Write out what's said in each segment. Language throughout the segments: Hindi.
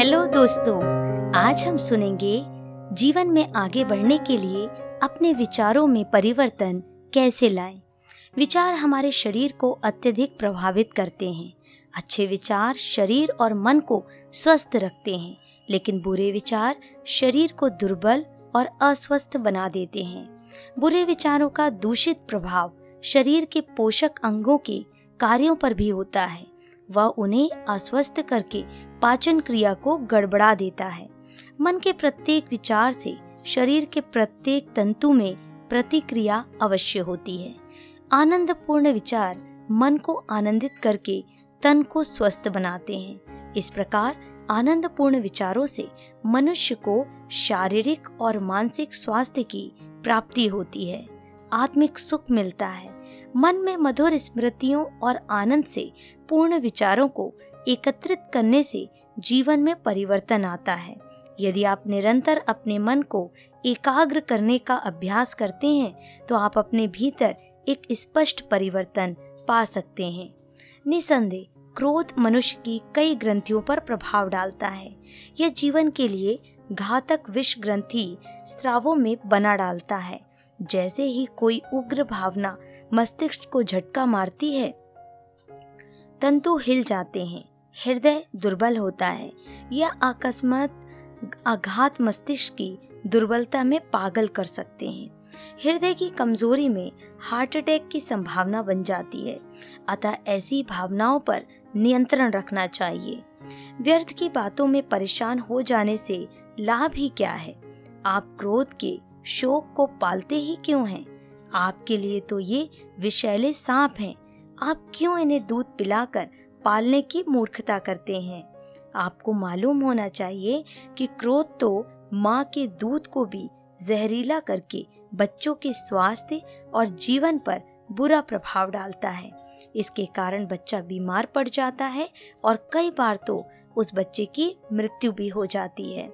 हेलो दोस्तों, आज हम सुनेंगे जीवन में आगे बढ़ने के लिए अपने विचारों में परिवर्तन कैसे लाएँ। विचार हमारे शरीर को अत्यधिक प्रभावित करते हैं। अच्छे विचार शरीर और मन को स्वस्थ रखते हैं, लेकिन बुरे विचार शरीर को दुर्बल और अस्वस्थ बना देते हैं। बुरे विचारों का दूषित प्रभाव शरीर के पोषक अंगों के कार्यों पर भी होता है। वह उन्हें अस्वस्थ करके पाचन क्रिया को गड़बड़ा देता है। मन के प्रत्येक विचार से शरीर के प्रत्येक तंतु में प्रतिक्रिया अवश्य होती है। आनंदपूर्ण विचार मन को आनंदित करके तन को स्वस्थ बनाते हैं। इस प्रकार आनंदपूर्ण विचारों से मनुष्य को शारीरिक और मानसिक स्वास्थ्य की प्राप्ति होती है। आत्मिक सुख मिलता है। मन में मधुर स्मृतियों और आनंद से पूर्ण विचारों को एकत्रित करने से जीवन में परिवर्तन आता है। यदि आप निरंतर अपने मन को एकाग्र करने का अभ्यास करते हैं तो आप अपने भीतर एक स्पष्ट परिवर्तन पा सकते हैं। निसंदेह, क्रोध मनुष्य की कई ग्रंथियों पर प्रभाव डालता है। यह जीवन के लिए घातक विष ग्रंथि स्त्रावों में बना डालता है। जैसे ही कोई उग्र भावना मस्तिष्क को झटका मारती है, तंतु हिल जाते हैं। हृदय दुर्बल होता है। यह अकस्मात आघात मस्तिष्क की दुर्बलता में पागल कर सकते हैं। हृदय की कमज़ोरी में हार्ट अटैक की संभावना बन जाती है। अतः ऐसी भावनाओं पर नियंत्रण रखना चाहिए। व्यर्थ की बातों में परेशान हो जाने से लाभ ही क्या है? आप क्रोध के शोक को पालते ही क्यों हैं? आपके लिए तो ये विषैले सांप हैं। आप क्यों इन्हें दूध पिलाकर पालने की मूर्खता करते हैं। आपको मालूम होना चाहिए कि क्रोध तो माँ के दूध को भी जहरीला करके बच्चों के स्वास्थ्य और जीवन पर बुरा प्रभाव डालता है। इसके कारण बच्चा बीमार पड़ जाता है और कई बार तो उस बच्चे की मृत्यु भी हो जाती है।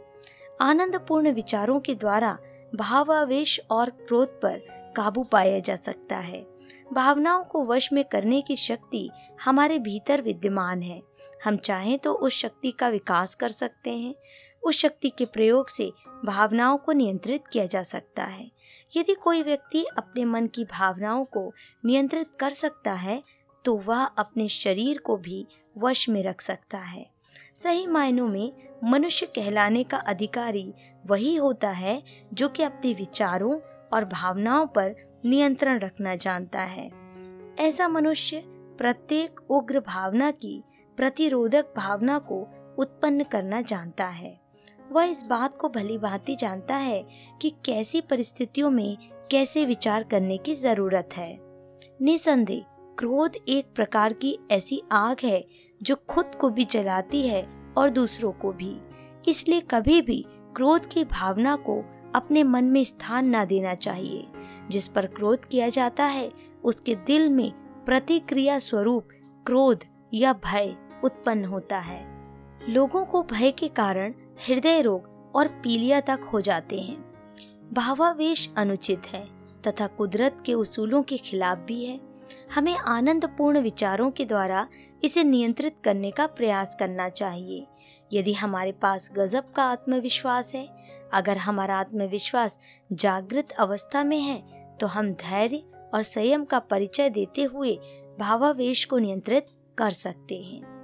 आनंदपूर्ण विचारों के द्वारा भावावेश और क्रोध पर काबू पाया जा सकता है। भावनाओं को वश में करने की शक्ति हमारे भीतर विद्यमान है। हम चाहें तो उस शक्ति का विकास कर सकते हैं। उस शक्ति के प्रयोग से भावनाओं को नियंत्रित किया जा सकता है। यदि कोई व्यक्ति अपने मन की भावनाओं को नियंत्रित कर सकता है तो वह अपने शरीर को भी वश में रख सकता है। सही मायनों में मनुष्य कहलाने का अधिकारी वही होता है जो कि अपने विचारों और भावनाओं पर नियंत्रण रखना जानता है। ऐसा मनुष्य प्रत्येक उग्र भावना की प्रतिरोधक भावना को उत्पन्न करना जानता है। वह इस बात को भली भांति जानता है कि कैसी परिस्थितियों में कैसे विचार करने की ज़रूरत है। निसंदेह, क्रोध एक प्रकार की ऐसी आग है जो खुद को भी जलाती है और दूसरों को भी। इसलिए कभी भी क्रोध की भावना को अपने मन में स्थान न देना चाहिए। जिस पर क्रोध किया जाता है, उसके दिल में प्रतिक्रिया स्वरूप क्रोध या भय उत्पन्न होता है। लोगों को भय के कारण हृदय रोग और पीलिया तक हो जाते हैं। भावावेश अनुचित है तथा कुदरत के उसूलों के खिलाफ भी है। हमें आनंदपूर्ण विचारों के द्वारा इसे नियंत्रित करने का प्रयास करना चाहिए। यदि हमारे पास गजब का आत्मविश्वास है, अगर हमारा आत्मविश्वास जागृत अवस्था में है तो हम धैर्य और संयम का परिचय देते हुए भावावेश को नियंत्रित कर सकते हैं।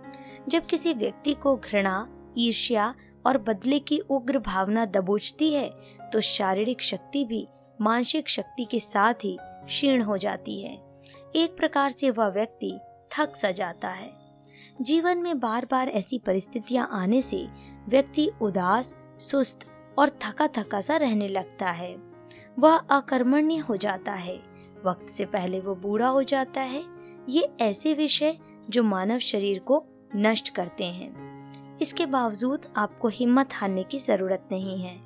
जब किसी व्यक्ति को घृणा, ईर्ष्या और बदले की उग्र भावना दबोचती है तो शारीरिक शक्ति भी मानसिक शक्ति के साथ ही क्षीण हो जाती है। एक प्रकार से वह व्यक्ति थक सा जाता है। जीवन में बार बार ऐसी परिस्थितियाँ आने से व्यक्ति उदास, सुस्त और थका थका सा रहने लगता है। वह अकर्मण्य हो जाता है। वक्त से पहले वो बूढ़ा हो जाता है। ये ऐसे विषय जो मानव शरीर को नष्ट करते हैं। इसके बावजूद आपको हिम्मत हारने की ज़रूरत नहीं है,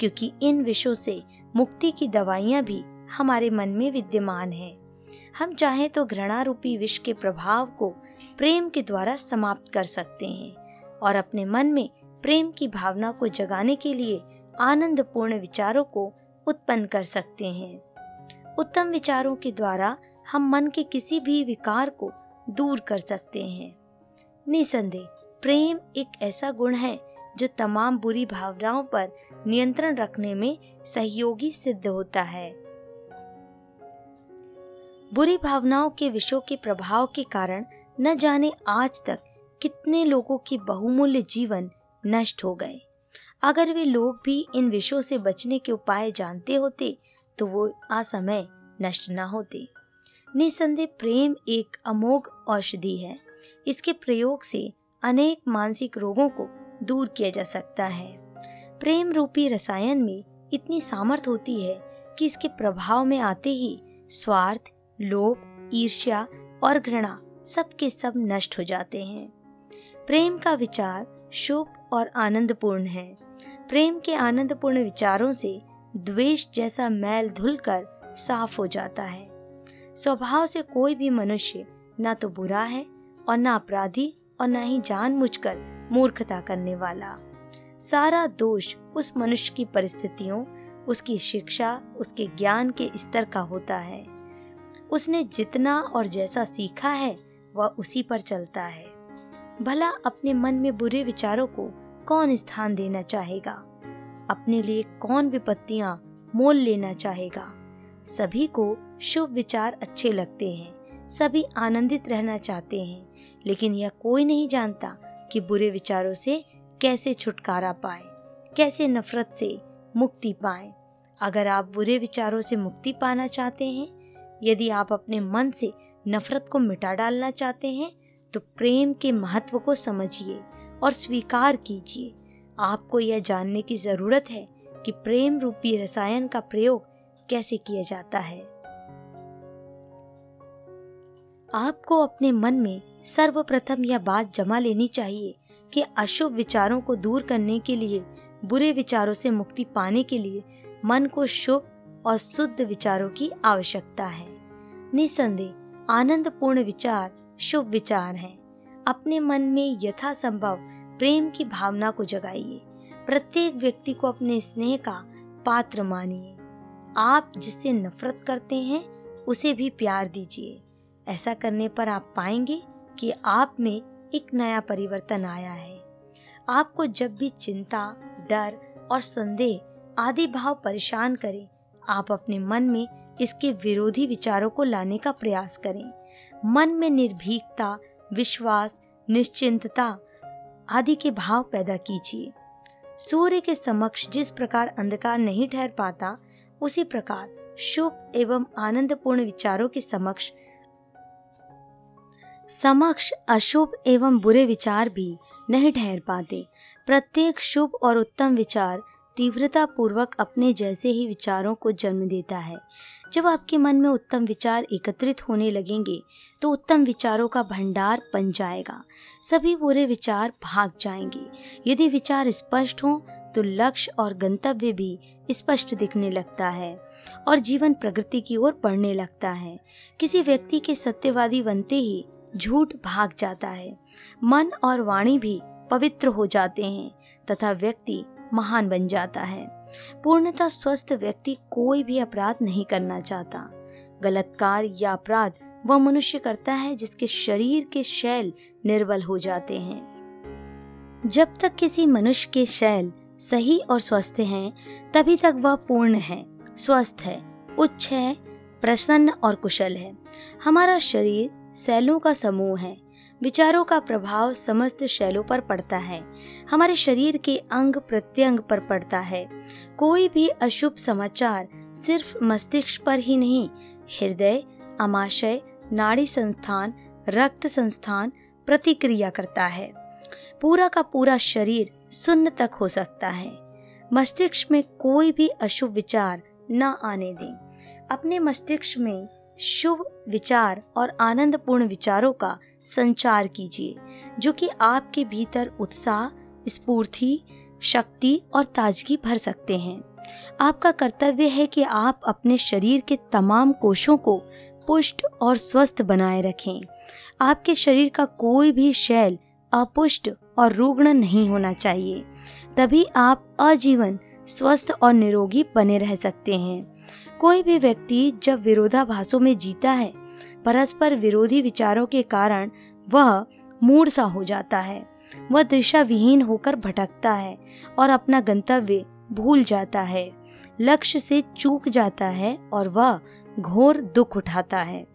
क्योंकि इन विषयों से मुक्ति की दवाइयाँ भी हमारे मन में विद्यमान हैं। हम चाहें तो घृणा रूपी विष के प्रभाव को प्रेम के द्वारा समाप्त कर सकते हैं और अपने मन में प्रेम की भावना को जगाने के लिए आनंदपूर्ण विचारों को उत्पन्न कर सकते हैं। उत्तम विचारों के द्वारा हम मन के किसी भी विकार को दूर कर सकते हैं। निसंदेह, प्रेम एक ऐसा गुण है जो तमाम बुरी भावनाओं पर नियंत्रण रखने में सहयोगी सिद्ध होता है। बुरी भावनाओं के विषयों के प्रभाव के कारण न जाने आज तक कितने लोगों के बहुमूल्य जीवन नष्ट हो गए। अगर वे लोग भी इन विषयों से बचने के उपाय जानते होते तो वो असमय नष्ट न होते। निसंदेह प्रेम एक अमोघ औषधि है। इसके प्रयोग से अनेक मानसिक रोगों को दूर किया जा सकता है। प्रेम रूपी रसायन में इतनी सामर्थ होती है कि इसके प्रभाव में आते ही स्वार्थ, लोभ, ईर्ष्या और घृणा सब के सब नष्ट हो जाते हैं। प्रेम का विचार शुभ और आनंदपूर्ण है। प्रेम के आनंदपूर्ण विचारों से द्वेष जैसा मैल धुलकर साफ़ हो जाता है। स्वभाव से कोई भी मनुष्य न तो बुरा है और न अपराधी और न ही जानबूझकर मूर्खता करने वाला। सारा दोष उस मनुष्य की परिस्थितियों, उसकी शिक्षा, उसके ज्ञान के स्तर का होता है। उसने जितना और जैसा सीखा है, वह उसी पर चलता है। भला अपने मन में बुरे विचारों को कौन स्थान देना चाहेगा? अपने लिए कौन विपत्तियाँ मोल लेना चाहेगा? सभी को शुभ विचार अच्छे लगते हैं, सभी आनंदित रहना चाहते हैं, लेकिन यह कोई नहीं जानता कि बुरे विचारों से कैसे छुटकारा पाए, कैसे नफरत से मुक्ति पाए। अगर आप बुरे विचारों से मुक्ति पाना चाहते हैं, यदि आप अपने मन से नफरत को मिटा डालना चाहते हैं तो प्रेम के महत्व को समझिए। और स्वीकार कीजिए। आपको यह जानने की ज़रूरत है कि प्रेम रूपी रसायन का प्रयोग कैसे किया जाता है। आपको अपने मन में सर्वप्रथम यह बात जमा लेनी चाहिए कि अशुभ विचारों को दूर करने के लिए, बुरे विचारों से मुक्ति पाने के लिए मन को शुभ और शुद्ध विचारों की आवश्यकता है। निसंदेह, आनंदपूर्ण विचार, शुभ विचार हैं। अपने मन में यथासंभव प्रेम की भावना को जगाइए। प्रत्येक व्यक्ति को अपने स्नेह का पात्र मानिए। आप जिससे नफरत करते हैं, उसे भी प्यार दीजिए। ऐसा करने पर आप पाएँगे कि आप में एक नया परिवर्तन आया है। आपको जब भी चिंता, डर और संदेह आदि भाव परेशान करें, आप अपने मन में इसके विरोधी विचारों को लाने का प्रयास करें। मन में निर्भीकता विश्वास, निश्चिंतता आदि के भाव पैदा कीजिए। सूर्य के समक्ष जिस प्रकार अंधकार नहीं ठहर पाता, उसी प्रकार शुभ एवं आनंदपूर्ण विचारों के समक्ष समक्ष अशुभ एवं बुरे विचार भी नहीं ठहर पाते। प्रत्येक शुभ और उत्तम विचार तीव्रता पूर्वक अपने जैसे ही विचारों को जन्म देता है। जब आपके मन में उत्तम विचार एकत्रित होने लगेंगे तो उत्तम विचारों का भंडार बन जाएगा। सभी बुरे विचार भाग जाएँगे। यदि विचार स्पष्ट हो तो लक्ष्य और गंतव्य भी स्पष्ट दिखने लगता है और जीवन प्रगति की ओर बढ़ने लगता है। किसी व्यक्ति के सत्यवादी बनते ही झूठ भाग जाता है। मन और वाणी भी पवित्र हो जाते हैं तथा व्यक्ति महान बन जाता है। पूर्णतः स्वस्थ व्यक्ति कोई भी अपराध नहीं करना चाहता। गलत कार्य या अपराध वह मनुष्य करता है जिसके शरीर के शैल निर्बल हो जाते हैं। जब तक किसी मनुष्य के शैल सही और स्वस्थ हैं, तभी तक वह पूर्ण है स्वस्थ है उच्च है प्रसन्न और कुशल है। हमारा शरीर सैलों का समूह है। विचारों का प्रभाव समस्त शैलों पर पड़ता है। हमारे शरीर के अंग प्रत्यंग पर पड़ता है। कोई भी अशुभ समाचार सिर्फ़ मस्तिष्क पर ही नहीं, हृदय, अमाशय, नाड़ी संस्थान, रक्त संस्थान प्रतिक्रिया करता है। पूरा का पूरा शरीर सुन्न तक हो सकता है। मस्तिष्क में कोई भी अशुभ विचार न आने दें। अपने मस्तिष्क में शुभ विचार और आनंदपूर्ण विचारों का संचार कीजिए, जो कि आपके भीतर उत्साह, स्फूर्ति, शक्ति और ताजगी भर सकते हैं। आपका कर्तव्य है कि आप अपने शरीर के तमाम कोषों को पुष्ट और स्वस्थ बनाए रखें। आपके शरीर का कोई भी शैल अपुष्ट और रुग्ण नहीं होना चाहिए। तभी आप आजीवन स्वस्थ और निरोगी बने रह सकते हैं। कोई भी व्यक्ति जब विरोधाभासों में जीता है परस्पर विरोधी विचारों के कारण वह मूड सा हो जाता है। वह दिशा विहीन होकर भटकता है और अपना गंतव्य भूल जाता है। लक्ष्य से चूक जाता है और वह घोर दुख उठाता है।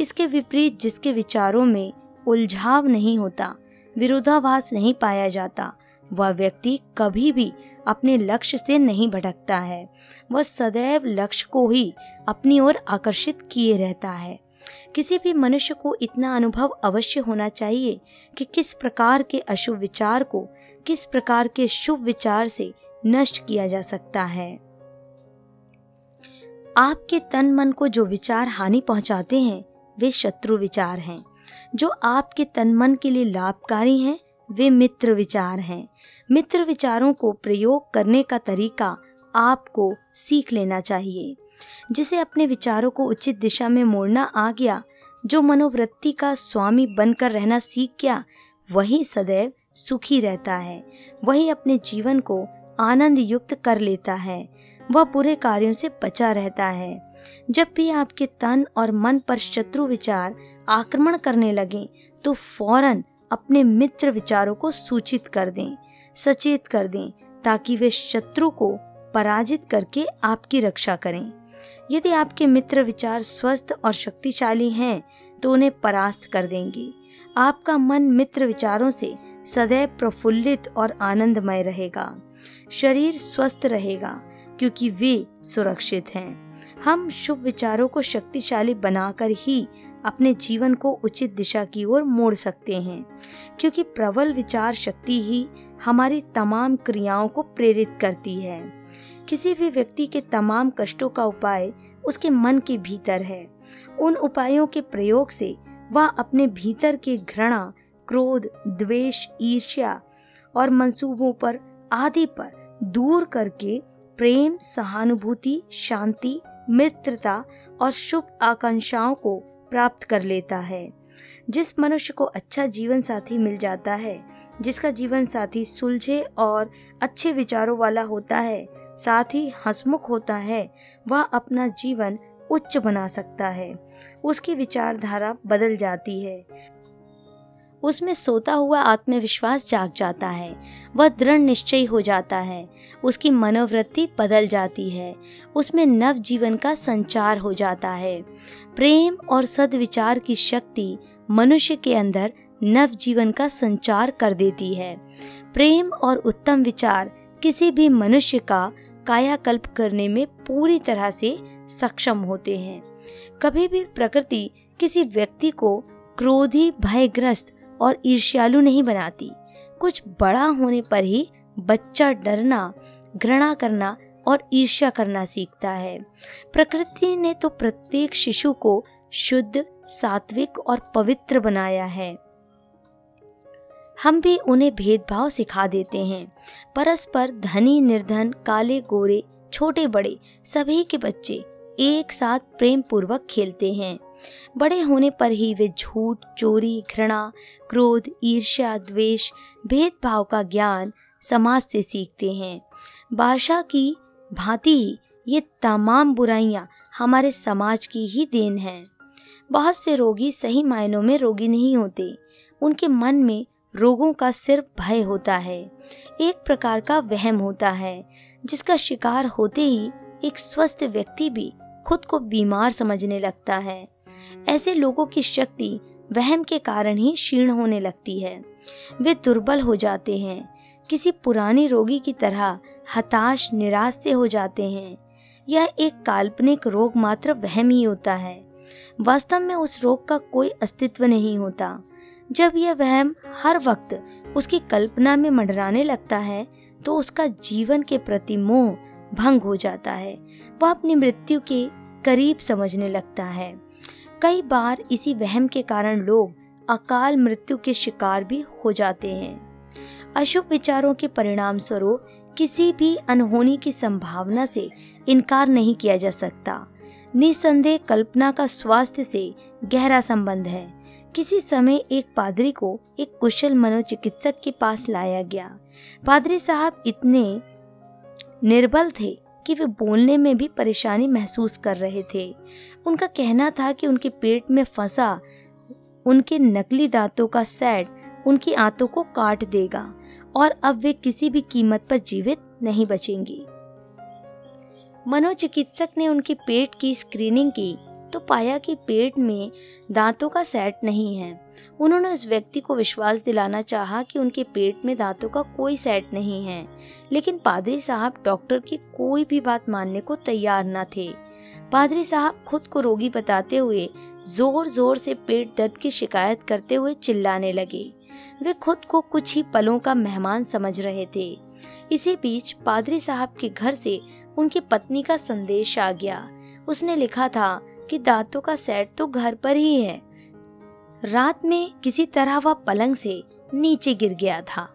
इसके विपरीत जिसके विचारों में उलझाव नहीं होता, विरोधाभास नहीं पाया जाता, वह व्यक्ति कभी भी अपने लक्ष्य से नहीं भटकता है। वह सदैव लक्ष्य को ही अपनी ओर आकर्षित किए रहता है। किसी भी मनुष्य को इतना अनुभव अवश्य होना चाहिए कि किस प्रकार के अशुभ विचार को, किस प्रकार के शुभ विचार से नष्ट किया जा सकता है। आपके तन मन को जो विचार हानि पहुंचाते हैं, वे शत्रु विचार हैं। जो आपके तन मन के लिए लाभकारी हैं, वे मित्र विचार हैं। मित्र विचारों को प्रयोग करने का तरीका आपको सीख लेना चाहिए। जिसे अपने विचारों को उचित दिशा में मोड़ना आ गया, जो मनोवृत्ति का स्वामी बनकर रहना सीख गया, वही सदैव सुखी रहता है। वही अपने जीवन को आनंद युक्त कर लेता है। वह बुरे कार्यों से बचा रहता है। जब भी आपके तन और मन पर शत्रु विचार आक्रमण करने लगे तो फ़ौरन अपने मित्र विचारों को सूचित कर दें, सचेत कर दें, ताकि वे शत्रु को पराजित करके आपकी रक्षा करें। यदि आपके मित्र विचार स्वस्थ और शक्तिशाली हैं तो उन्हें परास्त कर देंगे। आपका मन मित्र विचारों से सदैव प्रफुल्लित और आनंदमय रहेगा। शरीर स्वस्थ रहेगा, क्योंकि वे सुरक्षित हैं। हम शुभ विचारों को शक्तिशाली बनाकर ही अपने जीवन को उचित दिशा की ओर मोड़ सकते हैं, क्योंकि प्रबल विचार शक्ति ही हमारी तमाम क्रियाओं को प्रेरित करती है। किसी भी व्यक्ति के तमाम कष्टों का उपाय उसके मन के भीतर है। उन उपायों के प्रयोग से वह अपने भीतर के घृणा, क्रोध, द्वेष, ईर्ष्या और मंसूबों पर, आदि पर दूर करके प्रेम, सहानुभूति, शांति, मित्रता और शुभ आकांक्षाओं को प्राप्त कर लेता है। जिस मनुष्य को अच्छा जीवन साथी मिल जाता है, जिसका जीवन साथी सुलझे और अच्छे विचारों वाला होता है साथ ही हंसमुख होता है, वह अपना जीवन उच्च बना सकता है। उसकी विचारधारा बदल जाती है। उसमें सोता हुआ आत्मविश्वास जाग जाता है, वह दृढ़ निश्चय हो जाता है, उसकी मनोवृत्ति बदल जाती है, उसमें नव जीवन का संचार हो जाता है। प्रेम और सदविचार की शक्ति मनुष्य के अंदर नव जीवन का संचार कर देती है। प्रेम और उत्तम विचार किसी भी मनुष्य का कायाकल्प करने में पूरी तरह से सक्षम होते हैं। कभी भी प्रकृति किसी व्यक्ति को क्रोधी, भयग्रस्त और ईर्ष्यालु नहीं बनाती। कुछ बड़ा होने पर ही बच्चा डरना, घृणा करना और ईर्ष्या करना सीखता है। प्रकृति ने तो प्रत्येक शिशु को शुद्ध, सात्विक और पवित्र बनाया है। हम भी उन्हें भेदभाव सिखा देते हैं। परस्पर धनी, निर्धन, काले, गोरे, छोटे, बड़े, सभी के बच्चे एक साथ प्रेम पूर्वक खेलते हैं। बड़े होने पर ही वे झूठ, चोरी, घृणा, क्रोध, ईर्ष्या, द्वेष, भेदभाव का ज्ञान समाज से सीखते हैं। भाषा की भांति ही ये तमाम बुराइयाँ हमारे समाज की ही देन है। बहुत से रोगी सही मायनों में रोगी नहीं होते। उनके मन में रोगों का सिर्फ़ भय होता है। एक प्रकार का वहम होता है, जिसका शिकार होते ही एक स्वस्थ व्यक्ति भी खुद को बीमार समझने लगता है। ऐसे लोगों की शक्ति वहम के कारण ही क्षीण होने लगती है। वे दुर्बल हो जाते हैं, किसी पुरानी रोगी की तरह हताश, निराश से हो जाते हैं। यह एक काल्पनिक रोग मात्र वहम ही होता है। वास्तव में उस रोग का कोई अस्तित्व नहीं होता। जब यह वहम हर वक्त उसकी कल्पना में मंडराने लगता है तो उसका जीवन के प्रति मोह भंग हो जाता है। वह अपनी मृत्यु के करीब समझने लगता है। कई बार इसी वहम के कारण लोग अकाल मृत्यु के शिकार भी हो जाते हैं। अशुभ विचारों के परिणाम स्वरूप किसी भी अनहोनी की संभावना से इनकार नहीं किया जा सकता। निसंदेह कल्पना का स्वास्थ्य से गहरा संबंध है। किसी समय एक पादरी को एक कुशल मनोचिकित्सक के पास लाया गया। पादरी साहब इतने निर्बल थे कि वे बोलने में भी परेशानी महसूस कर रहे थे। उनका कहना था कि उनके पेट में फंसा उनके नकली दांतों का सेट उनकी आंतों को काट देगा और अब वे किसी भी कीमत पर जीवित नहीं बचेंगी। मनोचिकित्सक ने उनके पेट की स्क्रीनिंग की तो पाया कि पेट में दांतों का सेट नहीं है। उन्होंने उस व्यक्ति को विश्वास दिलाना चाहा कि उनके पेट में दांतों का कोई सेट नहीं है। लेकिन पादरी साहब डॉक्टर की कोई भी बात मानने को तैयार न थे। पादरी साहब खुद को रोगी बताते हुए ज़ोर ज़ोर से पेट दर्द की शिकायत करते हुए चिल्लाने लगे। वे खुद को कुछ ही पलों का मेहमान समझ रहे थे। इसी बीच पादरी साहब के घर से उनकी पत्नी का संदेश आ गया। उसने लिखा था कि दांतों का सेट तो घर पर ही है। रात में किसी तरह वह पलंग से नीचे गिर गया था।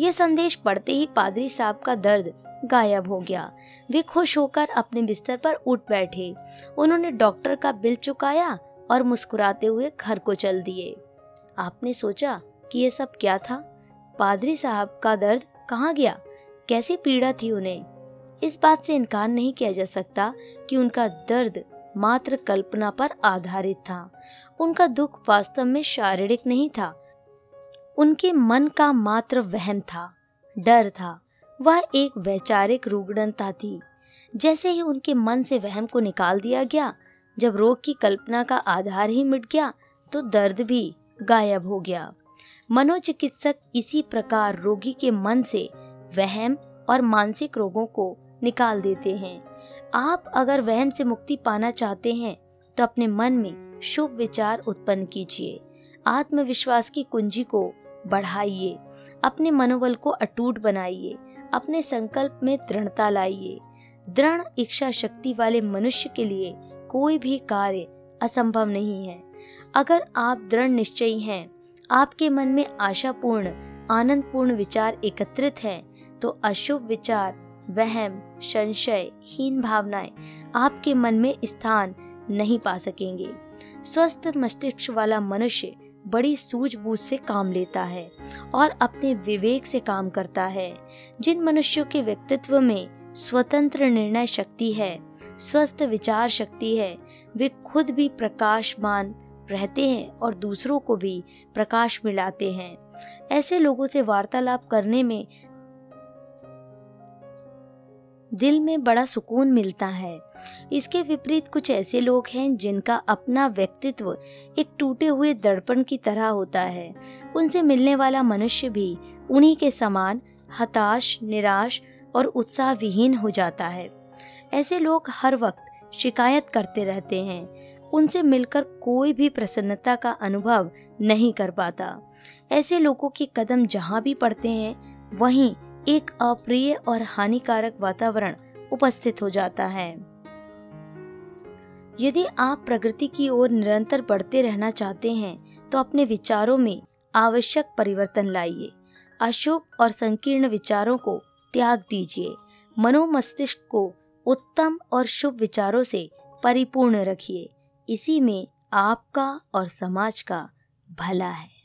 यह संदेश पढ़ते ही पादरी साहब का दर्द गायब हो गया। वे खुश होकर अपने बिस्तर पर उठ बैठे। उन्होंने डॉक्टर का बिल चुकाया और मुस्कुराते हुए घर को चल दिए। आपने सोचा कि यह सब क्या था? पादरी साहब का दर्द कहाँ गया? कैसी पीड़ा थी उन्हें? इस बात से इनकार नहीं किया जा सकता कि उनका दर्द मात्र कल्पना पर आधारित था। उनका दुख वास्तव में शारीरिक नहीं था। उनके मन का मात्र वहम था, डर था। वह एक वैचारिक रुग्णता थी। जैसे ही उनके मन से वहम को निकाल दिया गया, जब रोग की कल्पना का आधार ही मिट गया तो दर्द भी गायब हो गया। मनोचिकित्सक इसी प्रकार रोगी के मन से वहम और मानसिक रोगों को निकाल देते हैं। आप अगर वहम से मुक्ति पाना चाहते हैं तो अपने मन में शुभ विचार उत्पन्न कीजिए। आत्मविश्वास की कुंजी को बढ़ाइए। अपने मनोबल को अटूट बनाइए। अपने संकल्प में दृढ़ता लाइए। दृढ़ इच्छा शक्ति वाले मनुष्य के लिए कोई भी कार्य असंभव नहीं है। अगर आप दृढ़ निश्चयी हैं, आपके मन में आशापूर्ण, आनंदपूर्ण विचार एकत्रित हैं तो अशुभ विचार वहम, संशय, हीन भावनाएँ आपके मन में स्थान नहीं पा सकेंगे। स्वस्थ मस्तिष्क वाला मनुष्य बड़ी सूझबूझ से काम लेता है और अपने विवेक से काम करता है। जिन मनुष्यों के व्यक्तित्व में स्वतंत्र निर्णय शक्ति है, स्वस्थ विचार शक्ति है, वे खुद भी प्रकाशमान रहते हैं और दूसरों को भी प्रकाश मिलाते हैं। ऐसे लोगों से वार्तालाप करने में दिल में बड़ा सुकून मिलता है। इसके विपरीत कुछ ऐसे लोग हैं जिनका अपना व्यक्तित्व एक टूटे हुए दर्पण की तरह होता है। उनसे मिलने वाला मनुष्य भी उन्हीं के समान हताश, निराश और उत्साह विहीन हो जाता है। ऐसे लोग हर वक्त शिकायत करते रहते हैं। उनसे मिलकर कोई भी प्रसन्नता का अनुभव नहीं कर पाता। ऐसे लोगों के कदम जहाँ भी पड़ते हैं, वहीं एक अप्रिय और हानिकारक वातावरण उपस्थित हो जाता है। यदि आप प्रकृति की ओर निरंतर बढ़ते रहना चाहते हैं तो अपने विचारों में आवश्यक परिवर्तन लाइए। अशुभ और संकीर्ण विचारों को त्याग दीजिए। मनोमस्तिष्क को उत्तम और शुभ विचारों से परिपूर्ण रखिए। इसी में आपका और समाज का भला है।